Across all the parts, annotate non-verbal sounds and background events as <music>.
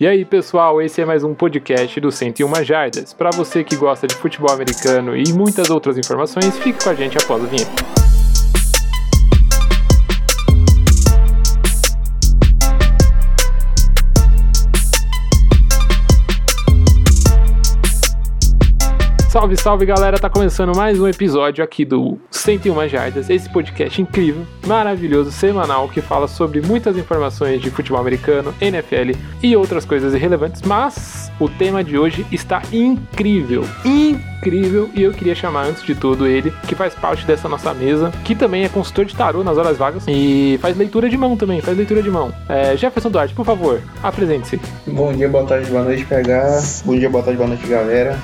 E aí, pessoal, esse é mais um podcast do 101 Jardas. Para você que gosta de futebol americano e muitas outras informações, fique com a gente após o vinheta. Salve, salve galera! Tá começando mais um episódio aqui do 101 Jardas, esse podcast incrível, maravilhoso, semanal que fala sobre muitas informações de futebol americano, NFL e outras coisas irrelevantes, mas o tema de hoje está incrível, incrível e eu queria chamar antes de tudo ele, que faz parte dessa nossa mesa, que também é consultor de tarô nas horas vagas e faz leitura de mão também, faz leitura de mão. É, Jefferson Duarte, por favor, apresente-se. Bom dia, boa tarde, boa noite, PH. Bom dia, boa tarde, boa noite, galera.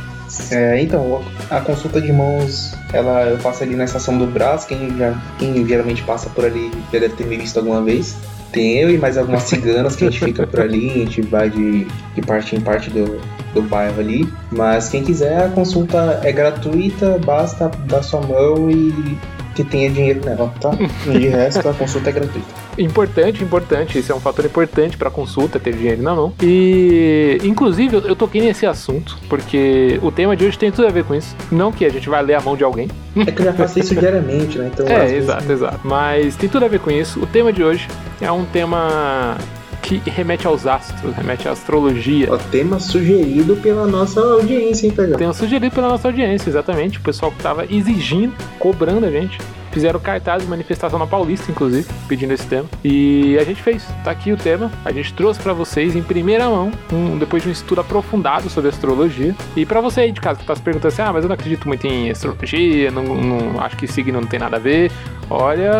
É, então, a consulta de mãos, ela eu faço ali na estação do Brás, quem, já, quem geralmente passa por ali já deve ter me visto alguma vez. Tem eu e mais algumas ciganas que a gente fica por ali, a gente vai de, de parte em parte do, do bairro ali. Mas quem quiser, a consulta é gratuita, basta dar sua mão e que tenha dinheiro nela, tá? De resto, a consulta é gratuita. Importante, importante. Isso é um fator importante para consulta, ter dinheiro na mão. E, inclusive, eu toquei nesse assunto, porque o tema de hoje tem tudo a ver com isso. Não que a gente vai ler a mão de alguém. É que eu já faço isso diariamente, né? Então, é, exato, vezes... exato. Mas tem tudo a ver com isso. O tema de hoje é um tema que remete aos astros, remete à astrologia. O tema sugerido pela nossa audiência, hein, Pegão? Tema sugerido pela nossa audiência, exatamente. O pessoal que estava exigindo, cobrando a gente Fizeram cartaz de manifestação na Paulista, inclusive, pedindo esse tema. E a gente fez. Tá aqui o tema. A gente trouxe para vocês em primeira mão, um, depois de um estudo aprofundado sobre astrologia. E para você aí de casa que tá se perguntando assim: ah, mas eu não acredito muito em astrologia, não, não acho que signo não tem nada a ver. Olha,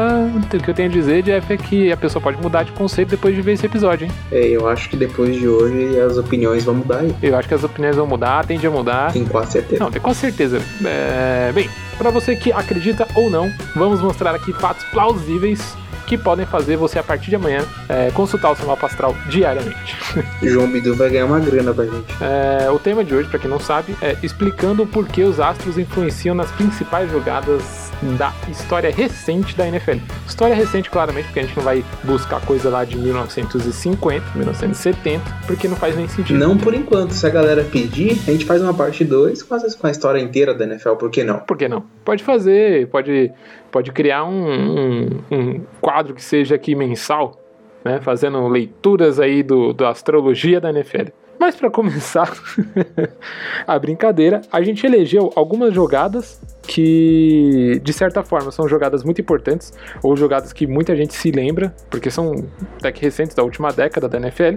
o que eu tenho a dizer, Jeff, é que a pessoa pode mudar de conceito depois de ver esse episódio, hein? É, eu acho que depois de hoje as opiniões vão mudar aí. Eu acho que as opiniões vão mudar, tende a mudar. Tem quase certeza. Não, tem quase certeza. É... Bem, para você que acredita ou não, vamos mostrar aqui fatos plausíveis que podem fazer você, a partir de amanhã, é, consultar o seu mapa astral diariamente. <laughs> João Bidu vai ganhar uma grana pra gente. É, o tema de hoje, para quem não sabe, é explicando por que os astros influenciam nas principais jogadas da história recente da NFL. História recente, claramente, porque a gente não vai buscar coisa lá de 1950, 1970, porque não faz nem sentido. Não por enquanto. Se a galera pedir, a gente faz uma parte 2 com a história inteira da NFL, por que não? Por que não? Pode fazer, pode, pode criar um, um, um quadro que seja aqui mensal, né, fazendo leituras aí do, da astrologia da NFL. Mas para começar <laughs> a brincadeira, a gente elegeu algumas jogadas que, de certa forma, são jogadas muito importantes, ou jogadas que muita gente se lembra, porque são até que recentes da última década da NFL,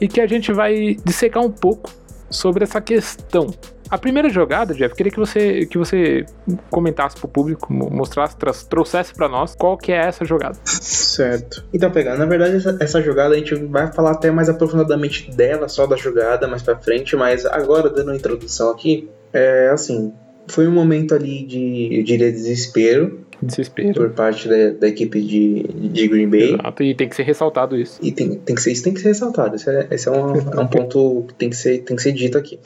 e que a gente vai dissecar um pouco sobre essa questão a primeira jogada, Jeff, queria que você, que você comentasse pro público, mostrasse, trouxesse para nós qual que é essa jogada. Certo. Então, pegando, na verdade, essa, essa, jogada a gente vai falar até mais aprofundadamente dela, só da jogada mais para frente, mas agora, dando uma introdução aqui, é assim, foi um momento ali de, eu diria, desespero, Desespero. Por parte da, da equipe de, de Green Bay. Exato, e tem que ser ressaltado isso. E tem, tem que ser, isso tem que ser ressaltado. Esse é, esse é, um, <laughs> é um ponto que tem que ser, tem que ser dito aqui.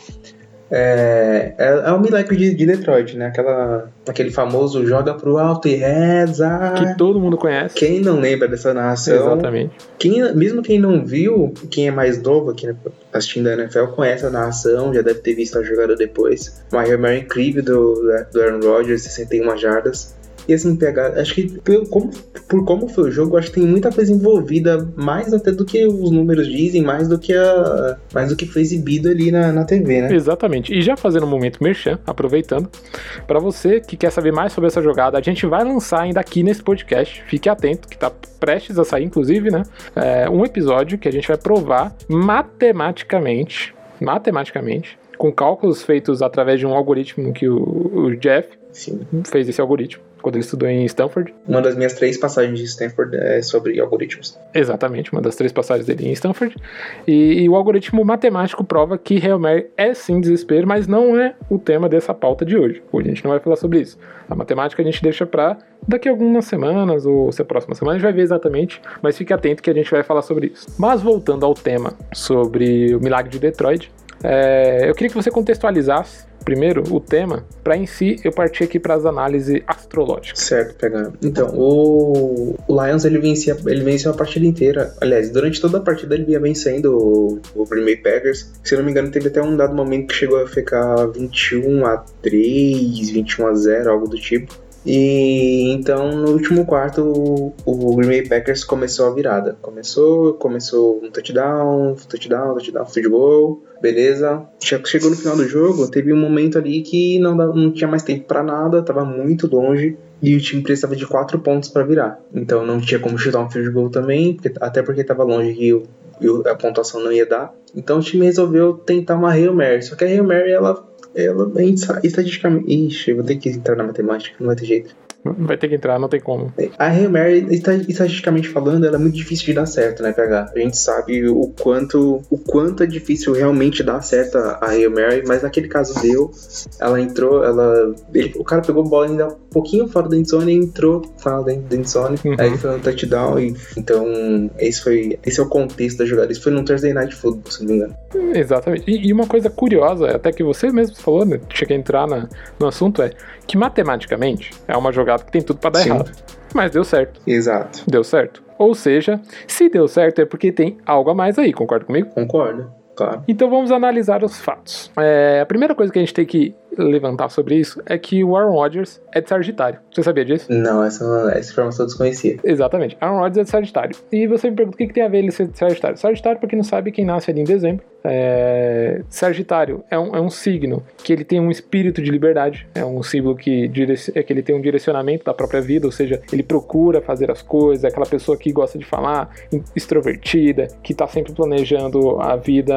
É, é, é o milagre de, de, Detroit, né? Aquela, aquele famoso joga pro alto e reza. Que todo mundo conhece. Quem não lembra dessa narração? Exatamente. Quem, mesmo quem não viu, quem é mais novo aqui né, assistindo a NFL, conhece a narração, já deve ter visto a jogada depois. Uma Mary incrível do, do Aaron Rodgers, 61 jardas. E assim, pegar. Acho que por como, por como foi o jogo, acho que tem muita coisa envolvida, mais até do que os números dizem, mais do que a. mais do que foi exibido ali na, na TV, né? Exatamente. E já fazendo um momento merchan, aproveitando, para você que quer saber mais sobre essa jogada, a gente vai lançar ainda aqui nesse podcast. Fique atento, que tá prestes a sair, inclusive, né? É, um episódio que a gente vai provar matematicamente. Matematicamente com cálculos feitos através de um algoritmo que o, o Jeff Sim. fez esse algoritmo quando ele estudou em Stanford. Uma das minhas três passagens de Stanford é sobre algoritmos. Exatamente, uma das três passagens dele em Stanford. E, e o algoritmo matemático prova que Hail Mary é sim desespero, mas não é o tema dessa pauta de hoje. Hoje a gente não vai falar sobre isso. A matemática a gente deixa para daqui a algumas semanas, ou se a próxima semana a gente vai ver exatamente, mas fique atento que a gente vai falar sobre isso. Mas voltando ao tema sobre o milagre de Detroit, é, eu queria que você contextualizasse primeiro o tema, para em si eu partir aqui para as análises astrológicas. Certo, pegando. Então, o, Lions ele vencia, ele venceu a partida inteira. Aliás, durante toda a partida ele vinha vencendo o, o Green Bay Packers. Se não me engano, teve até um dado momento que chegou a ficar 21 a 3, 21 a 0, algo do tipo. E então no último quarto o, o Green Bay Packers começou a virada. Começou, começou um touchdown, touchdown, touchdown, field goal, beleza. Chegou no final do jogo, teve um momento ali que não, não tinha mais tempo para nada, tava muito longe e o time precisava de quatro pontos para virar. Então não tinha como chutar um field goal também, porque, até porque tava longe e, e a pontuação não ia dar. Então o time resolveu tentar uma Hail Mary. Só que a Hail Mary ela ela estatisticamente. Ixi, vou ter que entrar na matemática, não vai ter jeito. Vai ter que entrar, não tem como. A Mary, estatisticamente falando, ela é muito difícil de dar certo, né, PH? A gente sabe o quanto, o quanto é difícil realmente dar certo a Mary, mas naquele caso deu. Ela entrou, ela. Ele, o cara pegou a bola ainda um pouquinho fora da endzone e entrou fora da endzone. Uhum. Aí foi um touchdown. E, então, esse foi. Esse é o contexto da jogada. Isso foi no Thursday Night Football, se não me engano. Exatamente. E, e uma coisa curiosa, até que você mesmo falou, né? Tinha que entrar na, no assunto, é que matematicamente é uma jogada que tem tudo para dar Sim. errado. Mas deu certo. Exato. Deu certo. Ou seja, se deu certo é porque tem algo a mais aí, concorda comigo? Concordo. Claro. Então vamos analisar os fatos. É, a primeira coisa que a gente tem que levantar sobre isso é que o Aaron Rodgers é de Sagitário. Você sabia disso? Não, essa, essa informação eu desconhecia. Exatamente. Aaron Rodgers é de Sagitário. E você me pergunta o que, que tem a ver ele ser de Sagitário. Sagitário, pra quem não sabe, quem nasce ali em dezembro. É... Sagitário é um, é um signo que ele tem um espírito de liberdade. É um símbolo que, direc... é que ele tem um direcionamento da própria vida, ou seja, ele procura fazer as coisas, é aquela pessoa que gosta de falar, extrovertida, que tá sempre planejando a vida,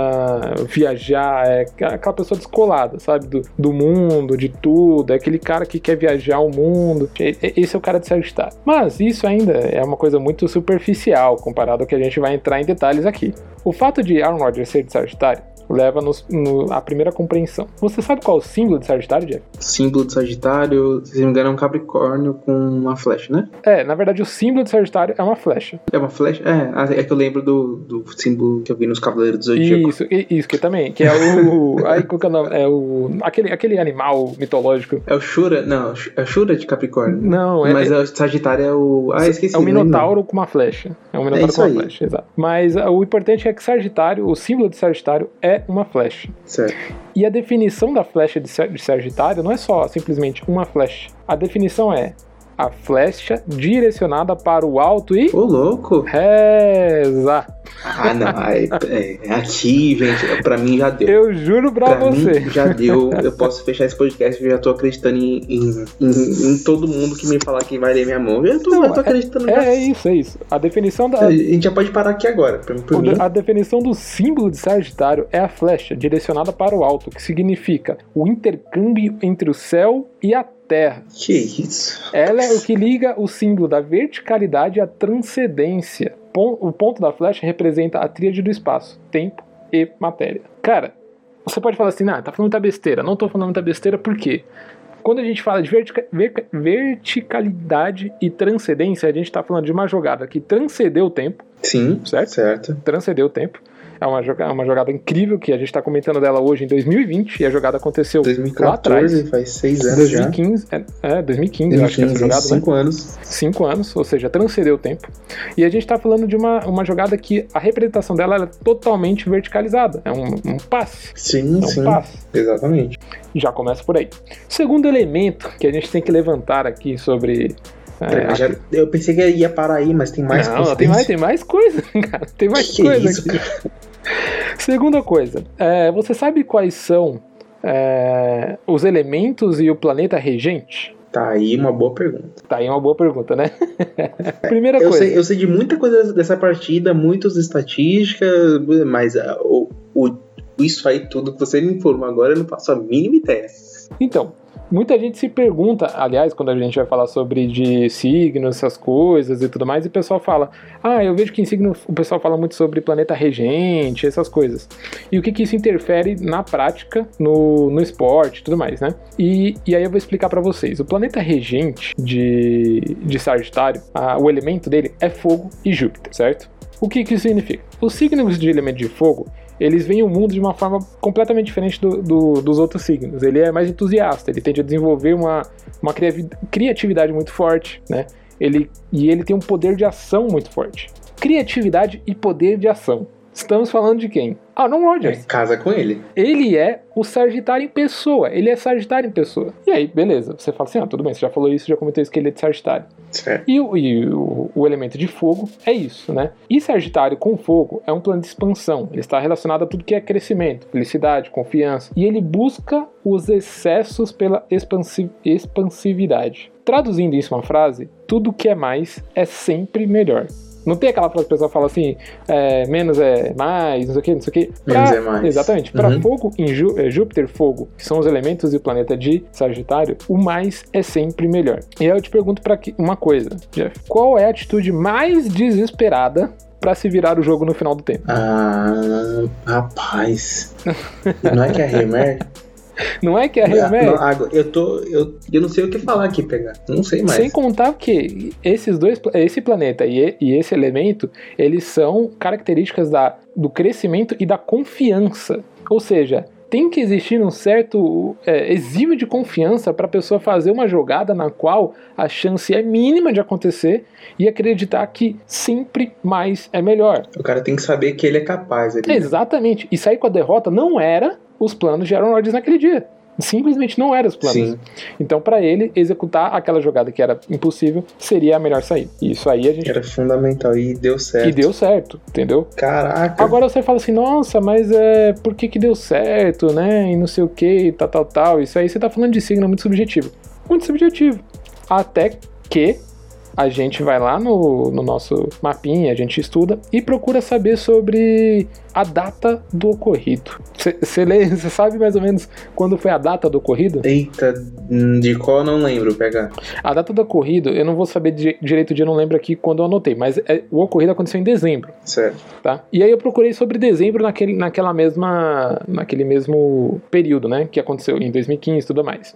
viajar, é aquela pessoa descolada, sabe? Do, do mundo mundo, de tudo, é aquele cara que quer viajar o mundo. Esse é o cara de Sagitário. Mas isso ainda é uma coisa muito superficial comparado ao que a gente vai entrar em detalhes aqui. O fato de Aaron Rodgers ser de Sagitário leva nos, no, a primeira compreensão. Você sabe qual é o símbolo de Sagitário, Jeff? Símbolo de Sagitário, se não me engano, é um Capricórnio com uma flecha, né? É, na verdade, o símbolo de Sagitário é uma flecha. É uma flecha? É, ah, é que eu lembro do, do símbolo que eu vi nos Cavaleiros do Zodíaco. Isso, isso que também, que é o. <laughs> aí, qual que é o nome? É o. Aquele, aquele animal mitológico. É o Shura? Não, é o Shura de Capricórnio. Não, é. Mas é, o Sagitário é o. Ah, esqueci. É o Minotauro com uma flecha. É um Minotauro é com uma aí. flecha, exato. Mas uh, o importante é que Sagitário, o símbolo de Sagitário é uma flecha. Certo. E a definição da flecha de Sagitário não é só simplesmente uma flecha. A definição é a flecha direcionada para o alto e. Ô, louco! Reza! Ah, não. É, é, aqui, gente, pra mim já deu. Eu juro pra, pra você. Mim já deu. Eu posso fechar esse podcast eu já tô acreditando em, em, em, em, todo mundo que me falar que vai ler minha mão. Eu tô, não, eu tô acreditando. É, é, isso, é isso. A definição da. A gente já pode parar aqui agora. Por, por mim. A definição do símbolo de Sagitário é a flecha direcionada para o alto, que significa o intercâmbio entre o céu e a terra. Que isso? Ela é o que liga o símbolo da verticalidade à transcendência o ponto da flecha representa a tríade do espaço, tempo e matéria. Cara, você pode falar assim, ah, tá falando muita besteira. Não tô falando muita besteira, por quê? Quando a gente fala de vertica verticalidade e transcendência, a gente está falando de uma jogada que transcendeu o tempo. Sim, certo? certo. Transcendeu o tempo. É uma, jogada, uma jogada incrível que a gente está comentando dela hoje em 2020 e a jogada aconteceu 2014, lá atrás. faz seis anos 2015, já. É, é 2015, 2015 eu acho que essa jogada. Né? Cinco né? anos. Cinco anos, ou seja, transcendeu o tempo. E a gente está falando de uma, uma jogada que a representação dela é totalmente verticalizada. É um, um passe. Sim, é um sim. Passe. Exatamente. Já começa por aí. Segundo elemento que a gente tem que levantar aqui sobre é, já, eu pensei que ia parar aí, mas tem mais coisa. Não, tem mais, tem mais coisa, <laughs> cara. Tem mais que coisa isso, aqui. Cara? Segunda coisa, é, você sabe quais são é, os elementos e o planeta regente? Tá aí uma boa pergunta. Tá aí uma boa pergunta, né? <laughs> Primeira eu coisa. Sei, eu sei de muita coisa dessa partida, muitas estatísticas, mas uh, o, o, isso aí tudo que você me informou agora eu não faço a mínima ideia. Então, Muita gente se pergunta, aliás, quando a gente vai falar sobre de signos, essas coisas e tudo mais, e o pessoal fala: Ah, eu vejo que em signo o pessoal fala muito sobre planeta regente, essas coisas. E o que, que isso interfere na prática, no, no esporte e tudo mais, né? E, e aí eu vou explicar para vocês. O planeta regente de, de Sagitário, a, o elemento dele é fogo e Júpiter, certo? O que, que isso significa? Os signos de elemento de fogo eles veem o mundo de uma forma completamente diferente do, do, dos outros signos. Ele é mais entusiasta, ele tende a desenvolver uma, uma criatividade muito forte, né? Ele, e ele tem um poder de ação muito forte. Criatividade e poder de ação. Estamos falando de quem? Aaron Rodgers. É, casa com ele. Ele é o Sagitário em pessoa. Ele é Sagitário em pessoa. E aí, beleza. Você fala assim: ah, tudo bem, você já falou isso, já comentou isso que ele é de Sagitário. Certo. E, o, e o, o, elemento de fogo é isso, né? E Sagitário com fogo é um plano de expansão. Ele está relacionado a tudo que é crescimento, felicidade, confiança. E ele busca os excessos pela expansi expansividade. Traduzindo isso em uma frase, tudo que é mais é sempre melhor. Não tem aquela frase que o pessoal fala assim, é, menos é mais, não sei o que, não sei o que. Menos é mais. Exatamente. Para uhum. fogo, em é, Júpiter, fogo, que são os elementos e o planeta de Sagitário, o mais é sempre melhor. E aí eu te pergunto para uma coisa, Jeff. Qual é a atitude mais desesperada para se virar o jogo no final do tempo? Ah, rapaz. <laughs> não é que é Remer? Não é que é remédio? Não, eu tô. Eu, eu não sei o que falar aqui, pegar. Não sei mais. Sem contar que esses dois, esse planeta e, e esse elemento, eles são características da, do crescimento e da confiança. Ou seja, tem que existir um certo é, exímio de confiança para a pessoa fazer uma jogada na qual a chance é mínima de acontecer e acreditar que sempre mais é melhor. O cara tem que saber que ele é capaz. Ele... Exatamente. E sair com a derrota não era os planos de Aaron Rodgers naquele dia. Simplesmente não eram os planos. Sim. Então, para ele, executar aquela jogada que era impossível seria a melhor saída. E isso aí a gente. Era fundamental e deu certo. E deu certo, entendeu? Caraca. Agora você fala assim, nossa, mas é. Por que, que deu certo, né? E não sei o que, tal, tal, tal. Isso aí você tá falando de signo muito subjetivo. Muito subjetivo. Até que a gente vai lá no, no nosso mapinha, a gente estuda e procura saber sobre a data do ocorrido. Você <laughs> sabe mais ou menos quando foi a data do ocorrido? Eita, de qual eu não lembro, pegar. A data do ocorrido, eu não vou saber de, direito o dia, eu não lembro aqui quando eu anotei, mas é, o ocorrido aconteceu em dezembro. Certo. Tá? E aí eu procurei sobre dezembro naquele, naquela mesma, naquele mesmo período, né, que aconteceu em 2015 e tudo mais.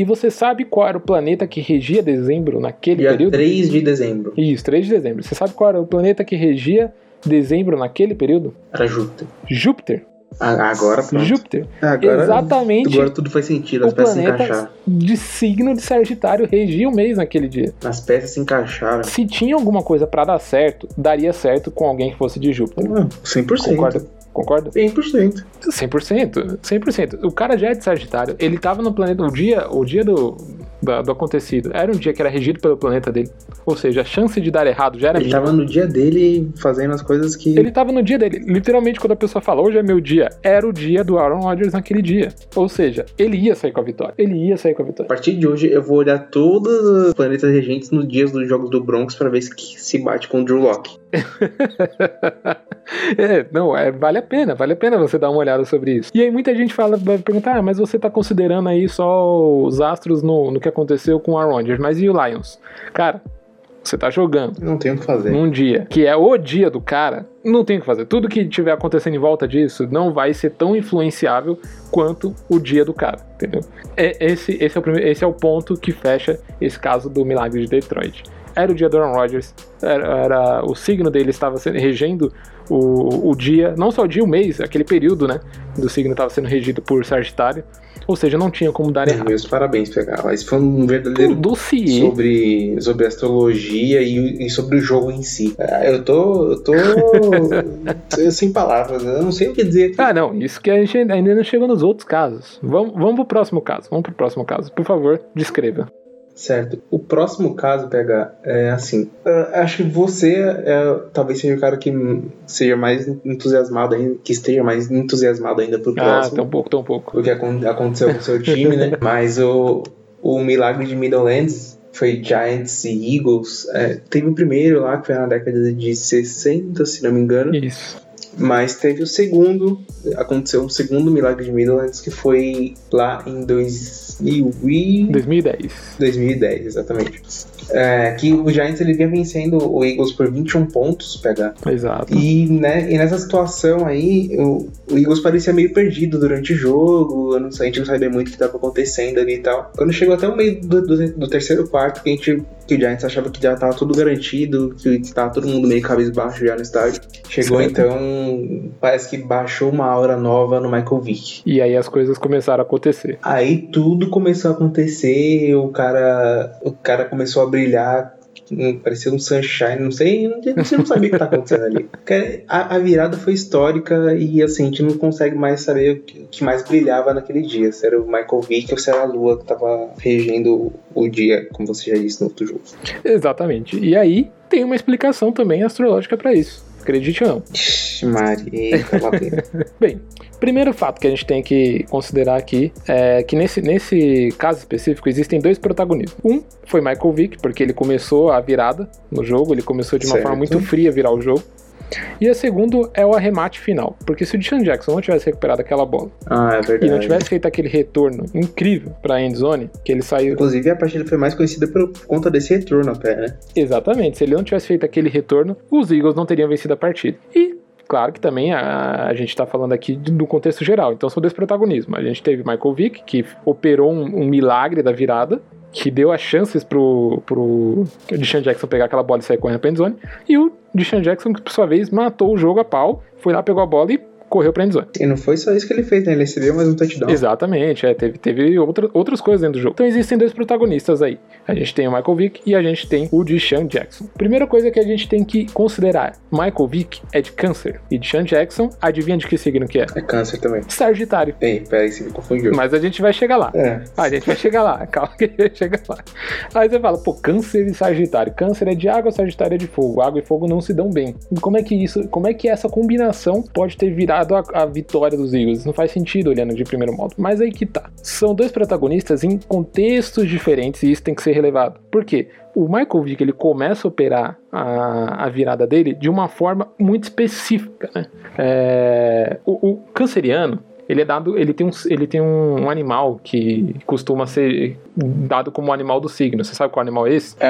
E você sabe qual era o planeta que regia dezembro naquele Dia período? 3 de dezembro. Isso, 3 de dezembro. Você sabe qual era o planeta que regia dezembro naquele período? Era Júpiter. Júpiter. agora pronto. Júpiter. Agora, Exatamente. Agora tudo faz sentido, as peças se encaixaram. De signo de Sagitário regia o mês naquele dia. As peças se encaixaram. Se tinha alguma coisa para dar certo, daria certo com alguém que fosse de Júpiter. 100%. Concorda? Concorda? 100%. 100%. 100%. O cara já é de Sagitário. Ele tava no planeta. O dia, o dia do, do, do acontecido era um dia que era regido pelo planeta dele. Ou seja, a chance de dar errado já era Ele mínima. tava no dia dele fazendo as coisas que. Ele tava no dia dele. Literalmente, quando a pessoa fala hoje é meu dia, era o dia do Aaron Rodgers naquele dia. Ou seja, ele ia sair com a vitória. Ele ia sair com a A vitória. partir de hoje eu vou olhar todos os planetas regentes nos dias dos jogos do Broncos pra ver se, se bate com o Drew Locke. <laughs> é, não, é, vale a pena, vale a pena você dar uma olhada sobre isso. E aí muita gente fala, vai perguntar, ah, mas você tá considerando aí só os astros no, no que aconteceu com o Aaron Rodgers, mas e o Lions? Cara, você tá jogando Não tem o que fazer. num dia que é o dia do cara, não tem o que fazer. Tudo que tiver acontecendo em volta disso não vai ser tão influenciável quanto o dia do cara, entendeu? É, esse, esse, é o primeiro, esse é o ponto que fecha esse caso do milagre de Detroit. Era o dia do Aaron Rodgers, era, era- o signo dele estava sendo, regendo o, o dia, não só o dia, o mês, aquele período, né, do signo estava sendo regido por Sagitário, ou seja, não tinha como dar errado. Meus parabéns, pegar. Mas foi um verdadeiro dossiê sobre, sobre astrologia e, e sobre o jogo em si. Ah, Eu tô. Eu tô. <laughs> sem palavras, eu não sei o que dizer. Ah, não, isso que a gente ainda não chegou nos outros casos. Vamos, vamos pro próximo caso. Vamos pro próximo caso. Por favor, descreva. Certo. O próximo caso, PH, é assim. ah, acho que você é, talvez seja o cara que seja mais entusiasmado ainda, que esteja mais entusiasmado ainda pro Ah, próximo. tão pouco, tão pouco. o que acon- aconteceu com o seu time, né? <laughs> Mas o, o milagre de Middlelands foi Giants e Eagles. É, teve o primeiro lá, que foi na década de 60, se não me engano. Isso. Mas teve o segundo, aconteceu o segundo milagre de Middlelands, que foi lá em 2000 e... 2010. 2010, exatamente. É, que o Giants ele vinha vencendo o Eagles por 21 pontos, pega. Exato. E, né, e nessa situação aí, o, o Eagles parecia meio perdido durante o jogo, não a gente não sabia muito o que estava acontecendo ali e tal. Quando chegou até o meio do, do, do terceiro quarto, que a gente que o Giants achava que já tava tudo garantido, que estava todo mundo meio cabisbaixo já no estádio. Chegou Certo. então, parece que baixou uma aura nova no Michael Vick. E aí as coisas começaram a acontecer. Aí tudo começou a acontecer, o cara, o cara começou a brilhar, parecia um sunshine, não sei, você não sabia o que tá acontecendo ali. A, a virada foi histórica e assim, a gente não consegue mais saber o que, o que mais brilhava naquele dia, se era o Michael Vick ou se era a lua que tava regendo o dia, como você já disse no outro jogo. Exatamente. E aí tem uma explicação também astrológica pra isso. Acredite ou não. Ixi, Maria. <laughs> Bem, primeiro fato que a gente tem que considerar aqui é que nesse, nesse caso específico existem dois protagonistas. Um foi Michael Vick, porque ele começou a virada no jogo, ele começou de uma Certo. forma muito fria a virar o jogo. E a segundo é o arremate final, porque se o Deshaun Jackson não tivesse recuperado aquela bola Ah, é e não tivesse feito aquele retorno incrível pra endzone, que ele saiu Inclusive, a partida foi mais conhecida por, conta desse retorno até, né? Exatamente. Se ele não tivesse feito aquele retorno, os Eagles não teriam vencido a partida. E, claro que também a, a gente está falando aqui do contexto geral. Então são dois protagonismos. A gente teve Michael Vick, que operou um, um milagre da virada, que deu as chances pro, pro Deshaun Jackson pegar aquela bola e sair correndo pra endzone. E o Deshaun Jackson, que por sua vez matou o jogo a pau, foi lá, pegou a bola e correu pra endzone. E não foi só isso que ele fez, né? Ele recebeu mais um touchdown. Exatamente, é, teve, teve outra, outras coisas dentro do jogo. Então existem dois protagonistas aí. A gente tem o Michael Vick e a gente tem o Deshaun Jackson. Primeira coisa que a gente tem que considerar: Michael Vick é de câncer. E Deshaun Jackson, adivinha de que signo que é? É câncer também. Sagitário. Ei, peraí, você me confundiu. Mas a gente vai chegar lá. É. A gente vai chegar lá, <laughs> calma que a gente vai chegar lá. Aí você fala, pô, câncer e sagitário. Câncer é de água, sagitário é de fogo. Água e fogo não se dão bem. E como é que isso, como é que essa combinação pode ter virado a, vitória dos Eagles? Não faz sentido olhando de primeiro modo. Mas aí que tá. São dois protagonistas em contextos diferentes e isso tem que ser relevado. Por quê? O Michael Vick ele começa a operar a, a virada dele de uma forma muito específica. Né? É, o, o canceriano ele é dado, ele tem, um, ele tem um, um animal que costuma ser dado como animal do signo. Você sabe qual animal é esse? É,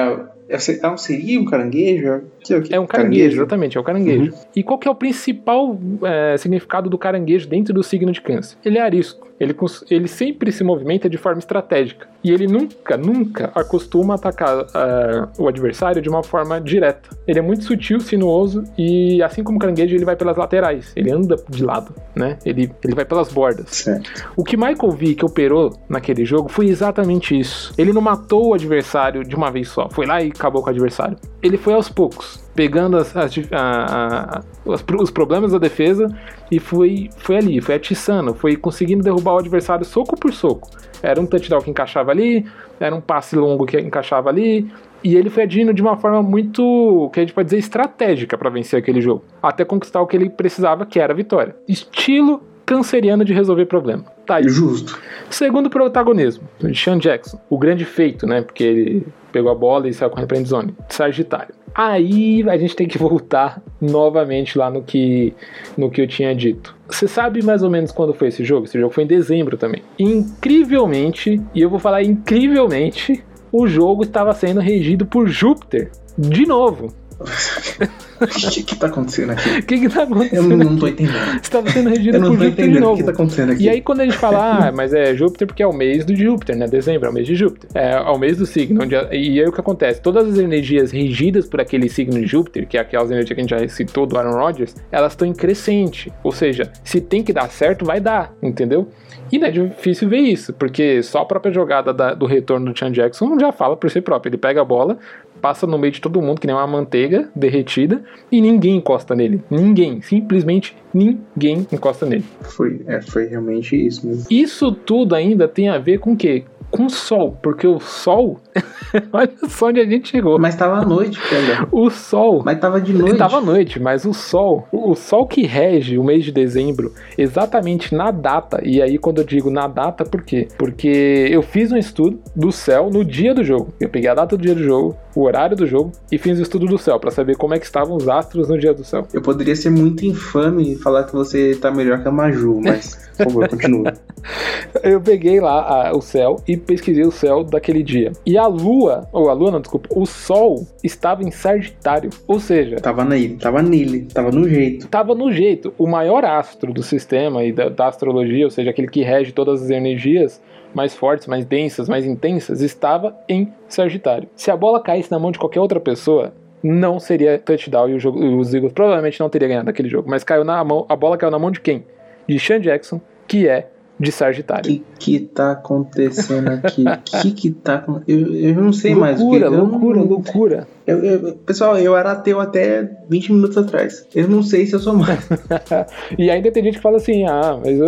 é, é um siri, um caranguejo? Que? É um caranguejo, exatamente, é o caranguejo. E qual que é o principal é, significado do caranguejo dentro do signo de câncer? Ele é arisco. Ele, ele sempre se movimenta de forma estratégica. E ele nunca, nunca acostuma atacar ah, o adversário de uma forma direta. Ele é muito sutil, sinuoso e, assim como o caranguejo, ele vai pelas laterais. Ele anda de lado, né? Ele, ele vai pelas bordas. Certo. O que Michael Vick operou naquele jogo foi exatamente isso. Ele não matou o adversário de uma vez só, foi lá e acabou com o adversário. Ele foi aos poucos, pegando as- as a- a- os, pro- os problemas da defesa e foi, foi ali, foi atiçando, foi conseguindo derrubar o adversário soco por soco. Era um touchdown que encaixava ali, era um passe longo que encaixava ali. E ele foi agindo de uma forma muito, que a gente pode dizer, estratégica para vencer aquele jogo. Até conquistar o que ele precisava, que era a vitória. Estilo canceriano de resolver problema. Tá aí. Justo. Segundo protagonismo, Sean Jackson, o grande feito, né? Porque ele pegou a bola e saiu com a friend zone, Sagitário. Aí a gente tem que <laughs> voltar novamente lá no que, no que eu tinha dito. Você sabe mais ou menos quando foi esse jogo? Esse jogo foi em dezembro também. Incrivelmente, e eu vou falar incrivelmente, o jogo estava sendo regido por Júpiter. De novo. <laughs> O que, que tá acontecendo aqui? O que que tá Eu acontecendo? não, não tô entendendo. Estava sendo regido Eu por Júpiter de entendendo o novo. que tá acontecendo aqui. E aí, quando a gente fala, ah, mas é Júpiter porque é o mês do Júpiter, né? Dezembro é o mês de Júpiter. É, é o mês do signo. Onde, e aí o que acontece? Todas as energias regidas por aquele signo de Júpiter, que é aquelas energias que a gente já citou do Aaron Rodgers, elas estão em crescente. Ou seja, se tem que dar certo, vai dar, entendeu? E não é difícil ver isso, porque só a própria jogada da- do retorno do Chan Jackson já fala por si próprio. Ele pega a bola, passa no meio de todo mundo, que nem uma manteiga derretida, e ninguém encosta nele. Ninguém. Simplesmente ninguém encosta nele. Foi, é, foi realmente isso mesmo. Isso tudo ainda tem a ver com o quê? Com o sol, porque o sol. <laughs> olha só onde a gente chegou. Mas tava à noite, pega. O sol. Mas tava de noite. Tava à noite, mas o sol, o sol que rege o mês de dezembro, exatamente na data, e aí quando eu digo na data, por quê? Porque eu fiz um estudo do céu no dia do jogo. Eu peguei a data do dia do jogo, o horário do jogo, e fiz o estudo do céu, pra saber como é que estavam os astros no dia do céu. Eu poderia ser muito infame falar que você tá melhor que a Maju, mas, por favor, continua. <laughs> Eu peguei lá a, o céu e pesquisei o céu daquele dia. E a lua, ou a lua não, desculpa, o sol estava em Sagitário. Ou seja, Tava nele, tava nele, tava no jeito. estava no jeito. O maior astro do sistema e da, da astrologia, ou seja, aquele que rege todas as energias mais fortes, mais densas, mais intensas, estava em Sagitário. Se a bola caísse na mão de qualquer outra pessoa, não seria touchdown e o jogo, os Eagles provavelmente não teria ganhado aquele jogo. Mas caiu na mão, a bola caiu na mão de quem? De Sean Jackson, que é de O Sagitário. que que tá acontecendo aqui? O <laughs> que que tá eu, eu não sei mais. loucura, eu não- loucura, loucura. Eu- eu- pessoal, eu era ateu até 20 minutos atrás. Eu não sei se eu sou mais. <laughs> e ainda tem gente que fala assim: ah, mas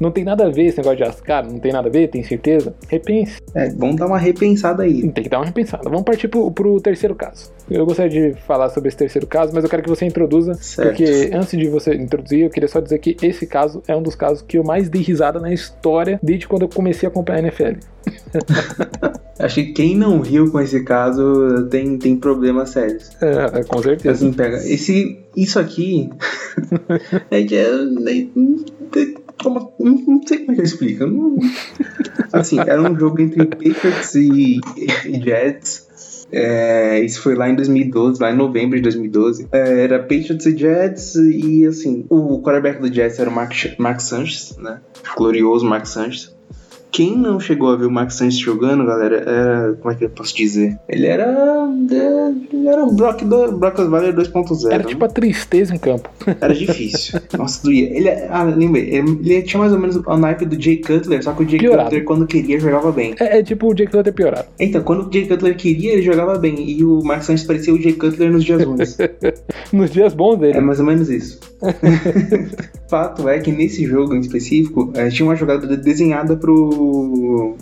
não tem nada a ver esse negócio de Ascar, não tem nada a ver, tem certeza? Repense. É, vamos dar uma repensada aí. Tem que dar uma repensada. Vamos partir pro, pro terceiro caso. Eu gostaria de falar sobre esse terceiro caso, mas eu quero que você introduza, Certo. porque antes de você introduzir, eu queria só dizer que esse caso é um dos casos que eu mais dei risada na história desde quando eu comecei a acompanhar a NFL. <laughs> Acho que quem não riu com esse caso tem, tem problemas sérios. É, com certeza. Assim, pega. Esse, isso aqui. <laughs> é que é. é- como- não, sei como é que eu explico. Não- assim, era um jogo entre Patriots e, e Jets. É, isso foi lá em 2012, lá em novembro de 2012. É, era Patriots e Jets, e assim, o quarterback do Jets era o Mark, Mark Sanchez, né? Glorioso Mark Sanchez. Quem não chegou a ver o Mark Sanchez jogando, galera, era. Como é que eu posso dizer? Ele era. é, Ele era o Brock, do, Brock Osweiler 2.0. Era né? tipo a tristeza em campo. Era difícil. <laughs> Nossa, doía. Ele, ah, lembrei. Ele, ele tinha mais ou menos o naipe do Jay Cutler, só que o Jay Piorado. Cutler, quando queria, jogava bem. É, é tipo o Jake Lutter piorado. Então, quando o Jay Cutler queria, ele jogava bem. E o Mark Sanchez parecia o Jay Cutler nos dias ruins. <laughs> Nos dias bons dele. É mais ou menos isso. <laughs> Fato é que nesse jogo em específico, eh, tinha uma jogada de- desenhada pro,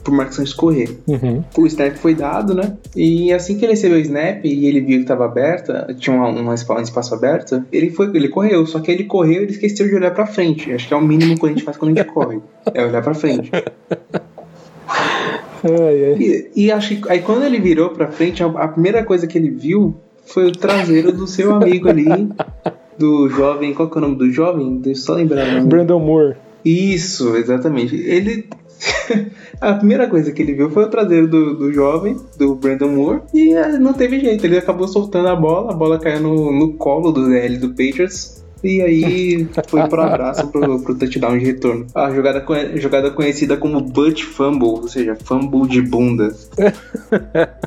pro Mark Sanchez correr. Uhum. O snap foi dado, né? E assim que ele recebeu o snap e ele viu que estava aberta, tinha uma- uma um espaço aberto, ele foi, ele correu. Só que ele correu e ele esqueceu de olhar pra frente. Acho que é o mínimo que a gente faz quando a gente corre. É olhar pra frente. Ai, ai. E, e acho que aí quando ele virou pra frente, a, a primeira coisa que ele viu foi o traseiro do seu amigo ali, do jovem. Qual que é o nome do jovem? Deixa eu só lembrar. Brandon Moore. Isso, exatamente. Ele. <laughs> a primeira coisa que ele viu foi o traseiro do, do jovem, do Brandon Moore, e eh, não teve jeito. Ele acabou soltando a bola, a bola caiu no, no colo do DL do Patriots. E aí <laughs> foi pro abraço pro, pro touchdown de retorno. A jogada, jogada conhecida como butt fumble, ou seja, fumble de bunda. <laughs>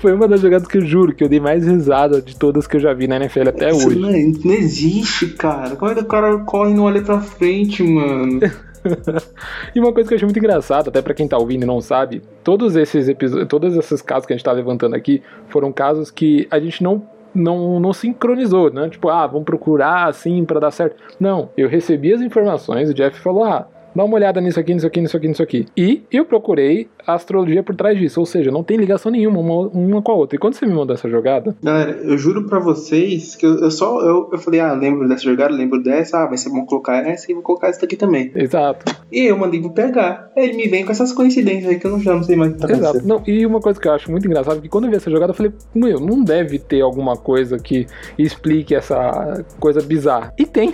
Foi uma das jogadas que eu juro que eu dei mais risada de todas que eu já vi na NFL até Isso hoje. não, não existe, cara. Como é que o cara corre e não olha pra frente, mano? <laughs> E uma coisa que eu achei muito engraçada, até pra quem tá ouvindo e não sabe, todos esses episódios, todos esses casos que a gente tá levantando aqui foram casos que a gente não não, não sincronizou, né? Tipo, ah, vamos procurar assim pra dar certo. Não, eu recebi as informações, o Jeff falou, ah, dá uma olhada nisso aqui, nisso aqui, nisso aqui, nisso aqui. E eu procurei a astrologia por trás disso, ou seja, não tem ligação nenhuma uma, uma com a outra. E quando você me mandou essa jogada, Galera, eu juro pra vocês que eu, eu só. Eu, eu falei, ah, lembro dessa jogada, lembro dessa, ah, vai ser bom colocar essa e vou colocar essa daqui também. exato, E eu mandei pro PH. Aí ele me vem com essas coincidências aí que eu não, já não sei mais o que tá Exato. acontecendo. Não, e uma coisa que eu acho muito engraçada é que quando eu vi essa jogada, eu falei, meu, não deve ter alguma coisa que explique essa coisa bizarra. E tem.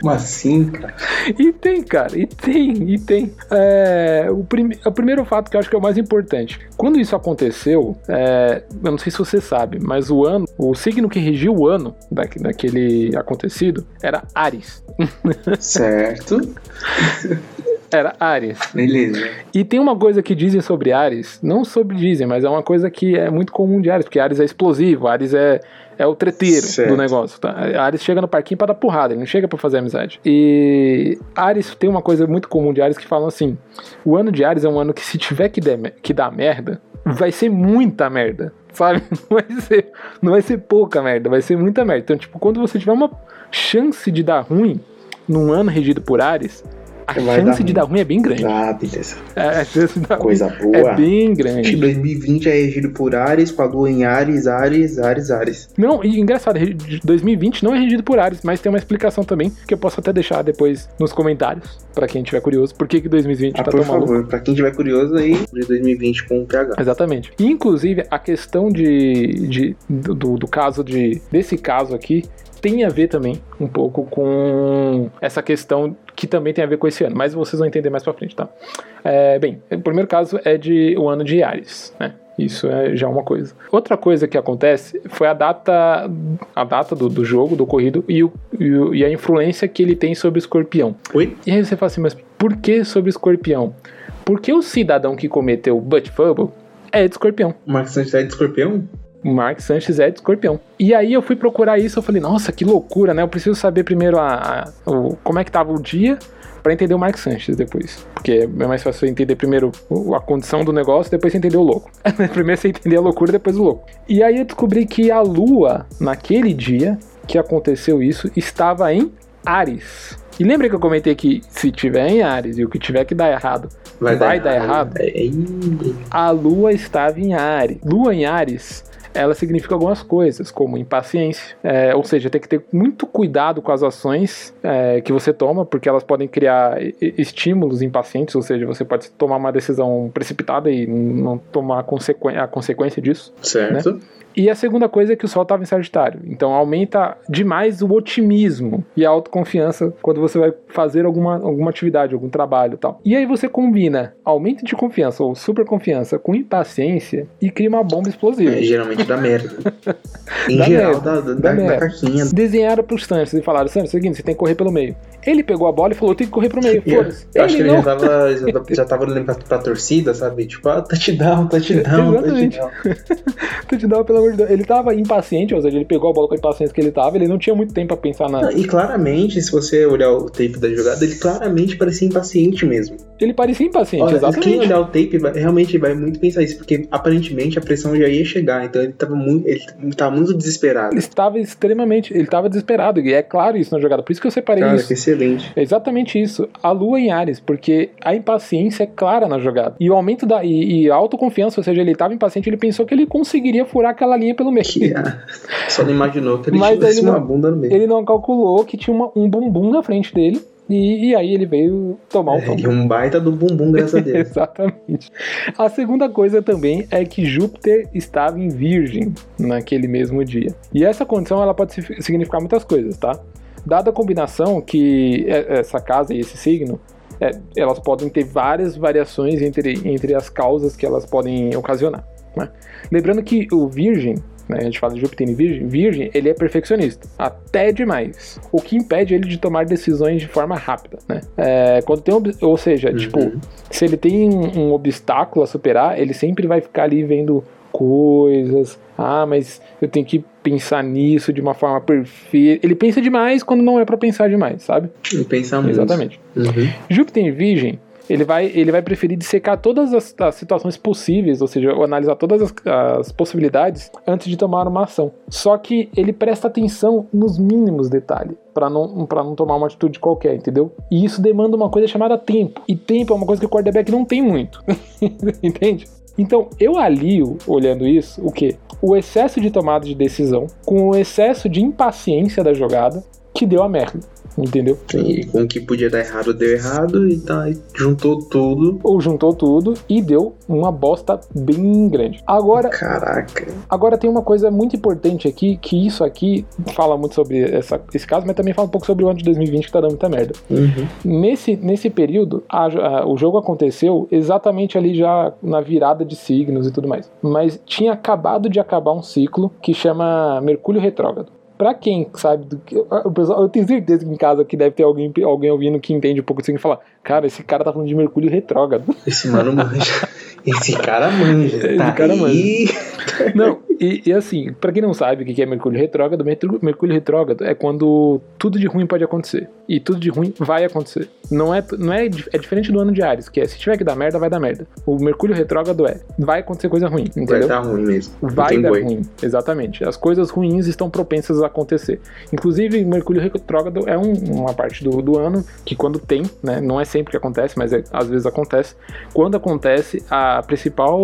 Como assim, cara? E tem, cara. E tem, e tem. É, o, prime- o primeiro fato que eu acho que é o mais importante. Quando isso aconteceu, é, eu não sei se você sabe, mas o ano, o signo que regiu o ano da, daquele acontecido era Ares. Certo. <laughs> Era Ares. Beleza. E tem uma coisa que dizem sobre Ares, não sobre dizem, mas é uma coisa que é muito comum de Ares, porque Ares é explosivo, Ares é, é o treteiro Certo. do negócio. Tá? Ares chega no parquinho pra dar porrada, ele não chega pra fazer amizade. E Ares tem uma coisa muito comum de Ares que falam assim: o ano de Ares é um ano que se tiver que, der, que dar merda, vai ser muita merda. Sabe? <laughs> Não vai, ser, não vai ser pouca merda, vai ser muita merda. Então, tipo, quando você tiver uma chance de dar ruim num ano regido por Ares, a Vai dar chance de ruim. dar ruim é bem grande. Ah, beleza. É, a chance de dar ruim Coisa boa. é bem grande. 2020 é regido por Ares, com a lua em Ares, Ares, Ares, Ares. Não, e engraçado, re- 2020 não é regido por Ares, mas tem uma explicação também que eu posso até deixar depois nos comentários, pra quem tiver curioso, por que que 2020 Ah, tá por tão maluco. favor, pra quem tiver curioso aí, de 2020 com o PH. Exatamente. E, inclusive, a questão de, de- do, do caso de. desse caso aqui, tem a ver também um pouco com essa questão que também tem a ver com esse ano, mas vocês vão entender mais pra frente, tá? É, bem, o primeiro caso é de o ano de Ares, né? Isso é já uma coisa. Outra coisa que acontece foi a data, a data do, do jogo, do corrido, e, o, e, o, e a influência que ele tem sobre o escorpião. Oi? E aí você fala assim, mas por que sobre o escorpião? Porque o cidadão que cometeu o Butt Fumble é de escorpião. O Mark Sanchez é de escorpião? O Mark Sanchez é de escorpião. E aí eu fui procurar isso, eu falei, nossa, que loucura, né? Eu preciso saber primeiro a, a o, como é que tava o dia para entender o Mark Sanchez depois. Porque é mais fácil entender primeiro a condição do negócio, depois você entender o louco. <laughs> primeiro você entender a loucura, depois o louco. E aí eu descobri que a lua, naquele dia que aconteceu isso, estava em Ares. E lembra que eu comentei que se tiver em Ares e o que tiver que dar errado vai, vai dar, dar, errado? errado? A lua estava em Ares. Lua em Ares ela significa algumas coisas, como impaciência, é, ou seja, tem que ter muito cuidado com as ações é, que você toma, porque elas podem criar estímulos impacientes, ou seja, você pode tomar uma decisão precipitada e não tomar a, consequ a consequência disso. Certo. Né? E a segunda coisa é que o Sol estava em Sagitário. Então aumenta demais o otimismo e a autoconfiança quando você vai fazer alguma, alguma atividade, algum trabalho e tal. E aí você combina aumento de confiança ou super confiança com impaciência e cria uma bomba explosiva. É, geralmente dá merda. <laughs> em dá geral, merda, da, da, da, caixinha. Desenharam pro Santos e falaram: Santos, é o seguinte, você tem que correr pelo meio. Ele pegou a bola e falou: tem que correr pro meio. <laughs> Foda-se. Eu acho que ele já tava, já, tava olhando pra, pra torcida, sabe? Tipo, ah, touchdown, touchdown, <laughs> touchdown. touchdown, pelo amor de Deus. Ele tava impaciente, ou seja, ele pegou a bola com a impaciência que ele tava, ele não tinha muito tempo pra pensar na. e claramente, se você olhar o tape da jogada, ele claramente parecia impaciente mesmo. Ele parecia impaciente, Olha, exatamente. Quem olhar o tape vai, realmente vai muito pensar isso, porque aparentemente a pressão já ia chegar, então ele tava muito, ele tava muito desesperado. Ele estava extremamente, ele estava desesperado, e é claro isso na jogada, por isso que eu separei Cara, isso. Que excelente. É exatamente isso. A lua em Ares, porque a impaciência é clara na jogada. E o aumento da. E, e a autoconfiança, ou seja, ele estava impaciente, ele pensou que ele conseguiria furar aquela linha pelo meio. Que, <laughs> só não imaginou que ele Mas tivesse uma bunda no meio. Ele não calculou que tinha uma, um bumbum na frente dele. E, e, aí ele veio tomar um tombo. É, um baita do bumbum, graças a <laughs> Deus. Exatamente. A segunda coisa também é que Júpiter estava em Virgem naquele mesmo dia. E essa condição ela pode significar muitas coisas, tá? Dada a combinação que essa casa e esse signo, é, elas podem ter várias variações entre, entre as causas que elas podem ocasionar. Né? Lembrando que o Virgem né? A gente fala de Júpiter em Virgem, Virgem, ele é perfeccionista, até demais. O que impede ele de tomar decisões de forma rápida, né? É, quando tem, ou seja, uhum. tipo, se ele tem um, um obstáculo a superar, ele sempre vai ficar ali vendo coisas. Ah, mas eu tenho que pensar nisso de uma forma perfeita. Ele pensa demais quando não é para pensar demais, sabe? Ele pensa muito. Exatamente. Uhum. Júpiter em Virgem ele vai, ele vai preferir dissecar todas as, as situações possíveis, ou seja, analisar todas as, as, possibilidades antes de tomar uma ação. Só que ele presta atenção nos mínimos detalhes para não, não tomar uma atitude qualquer, entendeu? E isso demanda uma coisa chamada tempo. E tempo é uma coisa que o quarterback não tem muito. <laughs> Entende? Então, eu alio, olhando isso, o que? O excesso de tomada de decisão com o excesso de impaciência da jogada que deu a merda entendeu? E com o que podia dar errado, deu errado, e tá, juntou tudo. Ou juntou tudo e deu uma bosta bem grande. Agora. Caraca. Agora tem uma coisa muito importante aqui, que isso aqui fala muito sobre essa, esse caso, mas também fala um pouco sobre o ano de 2020 que tá dando muita merda. Uhum. Nesse, nesse período, a, a, o jogo aconteceu exatamente ali já na virada de signos e tudo mais. Mas tinha acabado de acabar um ciclo que chama Mercúrio Retrógrado pra quem sabe do que. O pessoal, eu tenho certeza que em casa aqui deve ter alguém, alguém ouvindo que entende um pouco assim e fala: Cara, esse cara tá falando de Mercúrio retrógrado. Esse mano manja. <laughs> Esse cara manja. Esse tá cara aí. manja. Não, e, e, assim, para quem não sabe o que é Mercúrio retrógrado, Mercúrio retrógrado é quando tudo de ruim pode acontecer. E tudo de ruim vai acontecer. Não é, não é, é diferente do ano de Ares, que é se tiver que dar merda, vai dar merda. O Mercúrio retrógrado é, vai acontecer coisa ruim, entendeu? Vai dar ruim mesmo. Vai dar boi. ruim, exatamente. As coisas ruins estão propensas a acontecer. Inclusive, Mercúrio retrógrado é um, uma parte do, do ano que quando tem, né, não é sempre que acontece, mas é, às vezes acontece. Quando acontece, a principal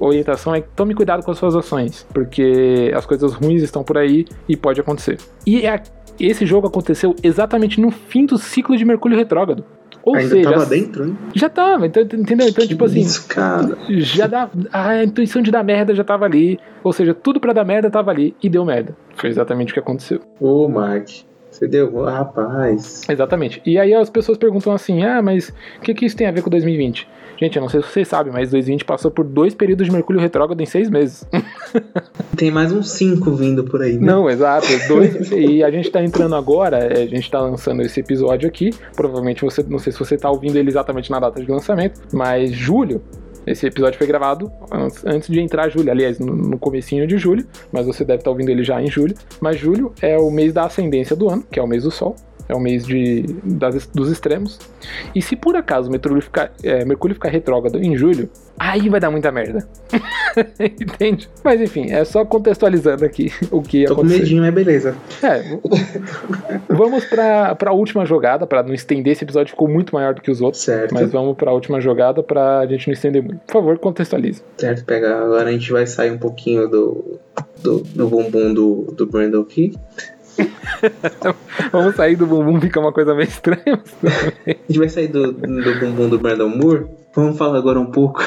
orientação é tome cuidado com as suas ações porque as coisas ruins estão por aí e pode acontecer. E é, esse jogo aconteceu exatamente no fim do ciclo de Mercúrio retrógrado. Ou Ainda seja, tava dentro, né? já tava, então, entendeu? Então, tipo assim, Isso, cara. já dá. A intuição de dar merda já tava ali. Ou seja, tudo pra dar merda tava ali e deu merda. Foi exatamente o que aconteceu. Ô, Mark. Você deu. Rapaz. Exatamente. E aí as pessoas perguntam assim: ah, mas o que, que isso tem a ver com 2020? Gente, eu não sei se vocês sabem, mas 2020 passou por dois períodos de Mercúrio retrógrado em seis meses. <laughs> Tem mais uns cinco vindo por aí, né? Não, exato. Dois, e a gente tá entrando agora, é, a gente tá lançando esse episódio aqui. Provavelmente você, não sei se você tá ouvindo ele exatamente na data de lançamento, mas julho. Esse episódio foi gravado antes, de entrar julho, aliás, no, no comecinho de julho, mas você deve estar ouvindo ele já em julho. Mas julho é o mês da ascendência do ano, que é o mês do Sol. É o mês de, das- dos extremos. E se por acaso Mercúrio ficar, é, Mercúrio ficar retrógrado em julho, aí vai dar muita merda. <laughs> Entende? Mas enfim, é só contextualizando aqui o que ia Tô acontecer. medinho, mas beleza. É, vamos pra, pra última jogada, pra não estender esse episódio, ficou muito maior do que os outros. Certo. Mas vamos pra última jogada pra gente não estender muito. Por favor, contextualize. Certo, pega. Agora a gente vai sair um pouquinho do, do, do bumbum do, do Brandon aqui. Vamos sair do bumbum, fica uma coisa meio estranha. A gente vai sair do, do bumbum do Brandon Moore. Vamos falar agora um pouco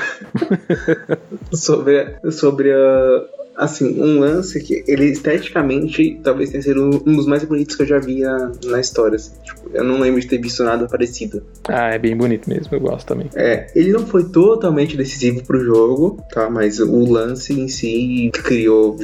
<laughs> sobre, sobre a, assim, um lance que ele esteticamente talvez tenha sido um dos mais bonitos que eu já vi na, na história. assim. Tipo, eu não lembro de ter visto nada parecido. Ah, é bem bonito mesmo, eu gosto também. É, ele não foi totalmente decisivo pro jogo, tá? Mas o lance em si criou,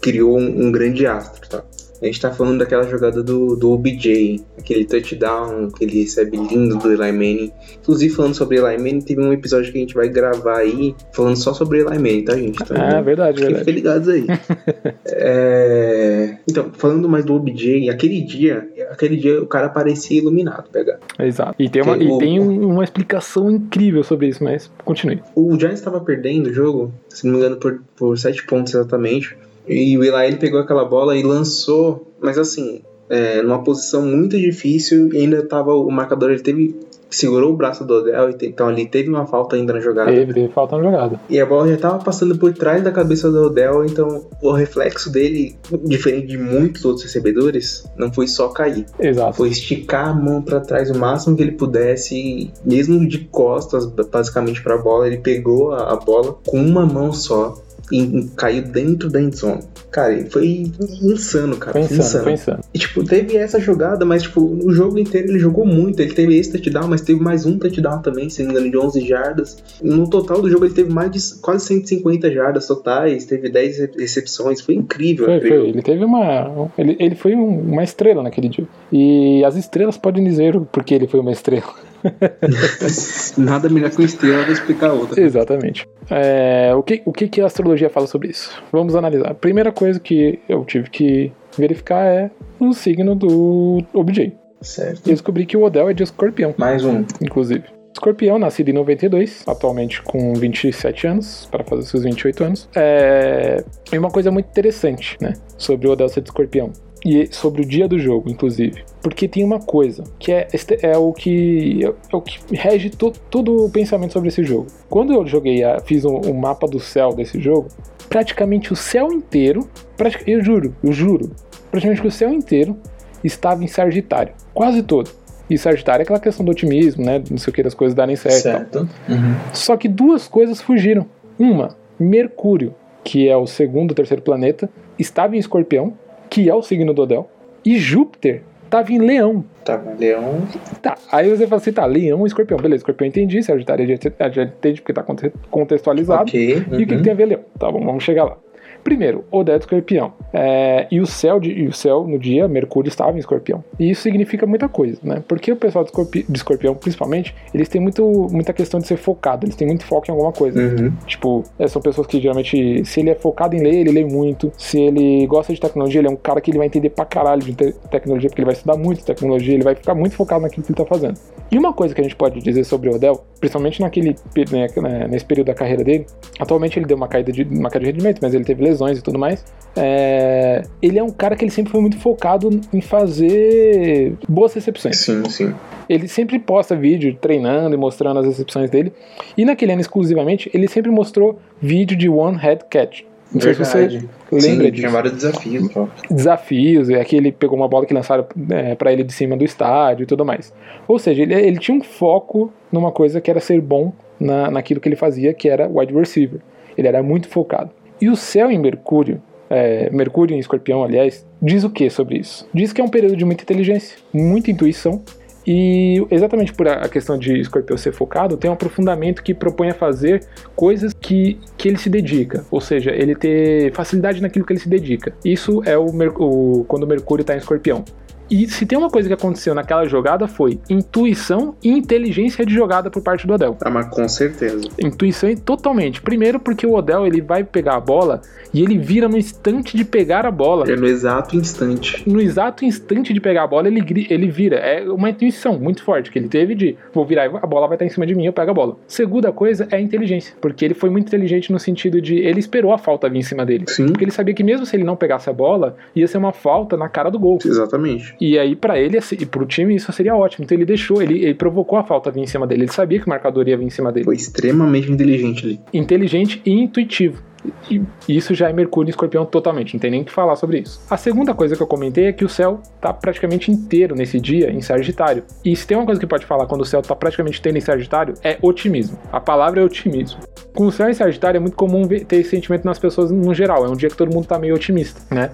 criou um, um grande astro, tá? A gente tá falando daquela jogada do, do OBJ, aquele touchdown que ele recebe lindo do Eli Manning. Inclusive, falando sobre Eli Manning, teve um episódio que a gente vai gravar aí falando só sobre Eli Manning, tá, gente? Então, Ah, verdade, Fiquem verdade. ligados aí. <laughs> É, Então, falando mais do OBJ, aquele dia, aquele dia o cara parecia iluminado, pega. Exato. E tem, uma, e o- tem um- uma explicação incrível sobre isso, mas continue. O Giants estava perdendo o jogo, se não me engano, por, por 7 pontos exatamente. E o Eli ele pegou aquela bola e lançou, mas assim, é, numa posição muito difícil e ainda tava o marcador, ele teve. Segurou o braço do Odell, então ali teve uma falta ainda na jogada. Teve, teve falta na jogada. E a bola já tava passando por trás da cabeça do Odell, então o reflexo dele, diferente de muitos outros recebedores, não foi só cair. Exato. Foi esticar a mão pra trás o máximo que ele pudesse, mesmo de costas, basicamente pra bola, ele pegou a, a bola com uma mão só e, e caiu dentro da endzone. Cara, foi insano, cara. Foi insano, insano. foi insano. E, tipo, teve essa jogada, mas, tipo, o jogo inteiro ele jogou muito. Ele teve esse touchdown, mas teve mais um touchdown também, se não me engano, de 11 jardas. No total do jogo ele teve mais de quase 150 jardas totais, teve 10 recepções. Foi incrível. Foi, foi. Ele teve uma. Ele, ele foi um- uma estrela naquele dia. E as estrelas podem dizer o porquê ele foi uma estrela. <laughs> Nada melhor que uma estrela pra explicar outra. Exatamente. É, o, que, o que, que a astrologia fala sobre isso? Vamos analisar. A primeira coisa que eu tive que verificar é o signo do OBJ. Certo. E eu descobri que o Odell é de escorpião, Mais um. inclusive. Escorpião, nascido em 92, atualmente com 27 anos, para fazer seus 28 anos. É e uma coisa muito interessante, né, sobre o Odell ser de escorpião. E sobre o dia do jogo, inclusive. Porque tem uma coisa, que é, é o que é o que rege to- todo o pensamento sobre esse jogo. Quando eu joguei, a- fiz um, um mapa do céu desse jogo, praticamente o céu inteiro, pratica- eu juro, eu juro, praticamente o céu inteiro estava em Sagitário. Quase todo. E Sagitário é aquela questão do otimismo, né? Não sei o que, das coisas darem certo. Certo. Uhum. Só que duas coisas fugiram. Uma, Mercúrio, que é o segundo terceiro planeta, estava em Escorpião, que é o signo do Odell. E Júpiter estava em Leão. Tá, mas Leão. Tá, aí você fala assim, tá, Leão e Escorpião. Beleza, Escorpião entendi, Sagitário já, entendi porque tá conte- contextualizado. Ok. E o que, que uhum. tem a ver Leão? Tá bom, vamos chegar lá. Primeiro, Odé de Escorpião. É, e, o céu de, e o céu, no dia, Mercúrio estava em Escorpião. E isso significa muita coisa, né? Porque o pessoal de, Escorpi- de Escorpião, principalmente, eles têm muito, muita questão de ser focado, eles têm muito foco em alguma coisa. Uhum. Tipo, é, são pessoas que geralmente, se ele é focado em ler, ele lê muito. Se ele gosta de tecnologia, ele é um cara que ele vai entender pra caralho de te- tecnologia, porque ele vai estudar muito tecnologia, ele vai ficar muito focado naquilo que ele tá fazendo. E uma coisa que a gente pode dizer sobre o Odell, principalmente naquele, né, né, nesse período da carreira dele, atualmente ele deu uma caída de, uma queda de rendimento, mas ele teve lesões e tudo mais. É, ele é um cara que ele sempre foi muito focado em fazer boas recepções. Sim, sim. Ele sempre posta vídeo treinando e mostrando as recepções dele. E naquele ano exclusivamente, ele sempre mostrou vídeo de one head catch. Não sei se você Verdade. lembra Sim, disso. tinha vários desafios. Desafios, é que ele pegou uma bola que lançaram é, para ele de cima do estádio e tudo mais. Ou seja, ele, ele tinha um foco numa coisa que era ser bom na, naquilo que ele fazia, que era wide receiver. Ele era muito focado. E o céu em Mercúrio, é, Mercúrio em Escorpião, aliás, diz o que sobre isso? Diz que é um período de muita inteligência, muita intuição. E exatamente por a questão de Escorpião ser focado, tem um aprofundamento que propõe a fazer coisas que, que ele se dedica, ou seja, ele ter facilidade naquilo que ele se dedica. Isso é o, o- quando Mercúrio está em Escorpião. E se tem uma coisa que aconteceu naquela jogada foi intuição e inteligência de jogada por parte do Odell. Ah, mas com certeza. Intuição e totalmente. Primeiro porque o Odell ele vai pegar a bola e ele vira no instante de pegar a bola. É no exato instante. No exato instante de pegar a bola, ele, ele vira. É uma intuição muito forte que ele teve de vou virar, a bola vai estar em cima de mim, eu pego a bola. Segunda coisa é a inteligência, porque ele foi muito inteligente no sentido de ele esperou a falta vir em cima dele. Sim, Porque ele sabia que mesmo se ele não pegasse a bola, ia ser uma falta na cara do gol. exatamente. E aí, pra ele assim, e pro time, isso seria ótimo. Então ele deixou, ele, ele provocou a falta vir em cima dele. Ele sabia que o marcador ia vir em cima dele. Foi extremamente inteligente ali. Inteligente e intuitivo. E isso já é Mercúrio e Escorpião totalmente, não tem nem o que falar sobre isso. A segunda coisa que eu comentei é que o céu tá praticamente inteiro nesse dia em Sagitário. E se tem uma coisa que pode falar quando o céu tá praticamente inteiro em Sagitário, é otimismo. A palavra é otimismo. Com o céu em Sagitário é muito comum ter esse sentimento nas pessoas no geral. É um dia que todo mundo tá meio otimista, né?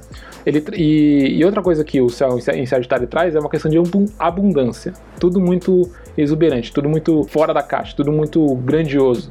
Ele, e, e outra coisa que o céu em Sa- em Sagitário traz é uma questão de abun- abundância. Tudo muito exuberante, tudo muito fora da caixa, tudo muito grandioso.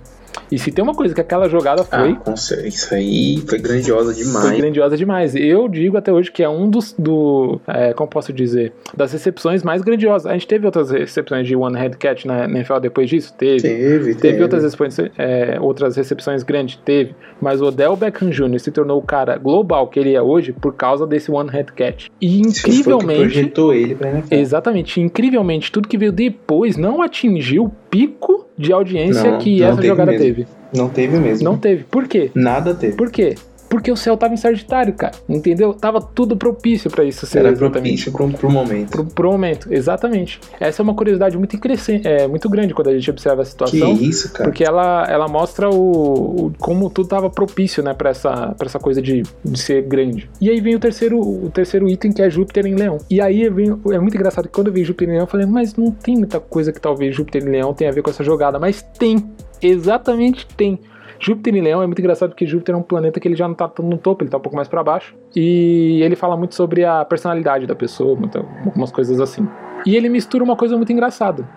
E se tem uma coisa que aquela jogada foi, Ah, com cer- isso aí foi grandiosa foi demais. grandiosa demais. Eu digo até hoje que é um dos, do, é, como posso dizer, das recepções mais grandiosas. A gente teve outras recepções de one head catch na, na NFL depois disso? Teve. Teve, Teve outras, recepções, é, outras recepções grandes? Teve. Mas o Odell Beckham Jr. se tornou o cara global que ele é hoje por causa desse one head catch. E foi incrivelmente, projetou ele pra NFL. exatamente, incrivelmente, tudo que veio depois não atingiu o pico de audiência Não, que não essa teve jogada mesmo. teve. Não teve mesmo. Não teve. Por quê? Nada teve. Por quê? Porque o céu tava em Sagitário, cara. Entendeu? Tava tudo propício pra isso ser Era propício pro, pro momento. Pro, pro momento, exatamente. Essa é uma curiosidade muito crescente, é muito grande quando a gente observa a Que situação. isso, cara. Porque ela, ela mostra o, o- como tudo tava propício, né, pra essa, pra essa coisa de, de ser grande. E aí vem o terceiro, o terceiro item, que é Júpiter em Leão. E aí vem, é muito engraçado que quando eu vi Júpiter em Leão, eu falei, mas não tem muita coisa que talvez Júpiter em Leão tenha a ver com essa jogada. Mas tem, exatamente tem. Júpiter em Leão é muito engraçado porque Júpiter é um planeta que ele já não tá tão no topo, ele tá um pouco mais pra baixo. E ele fala muito sobre a personalidade da pessoa, algumas coisas assim. E ele mistura uma coisa muito engraçada,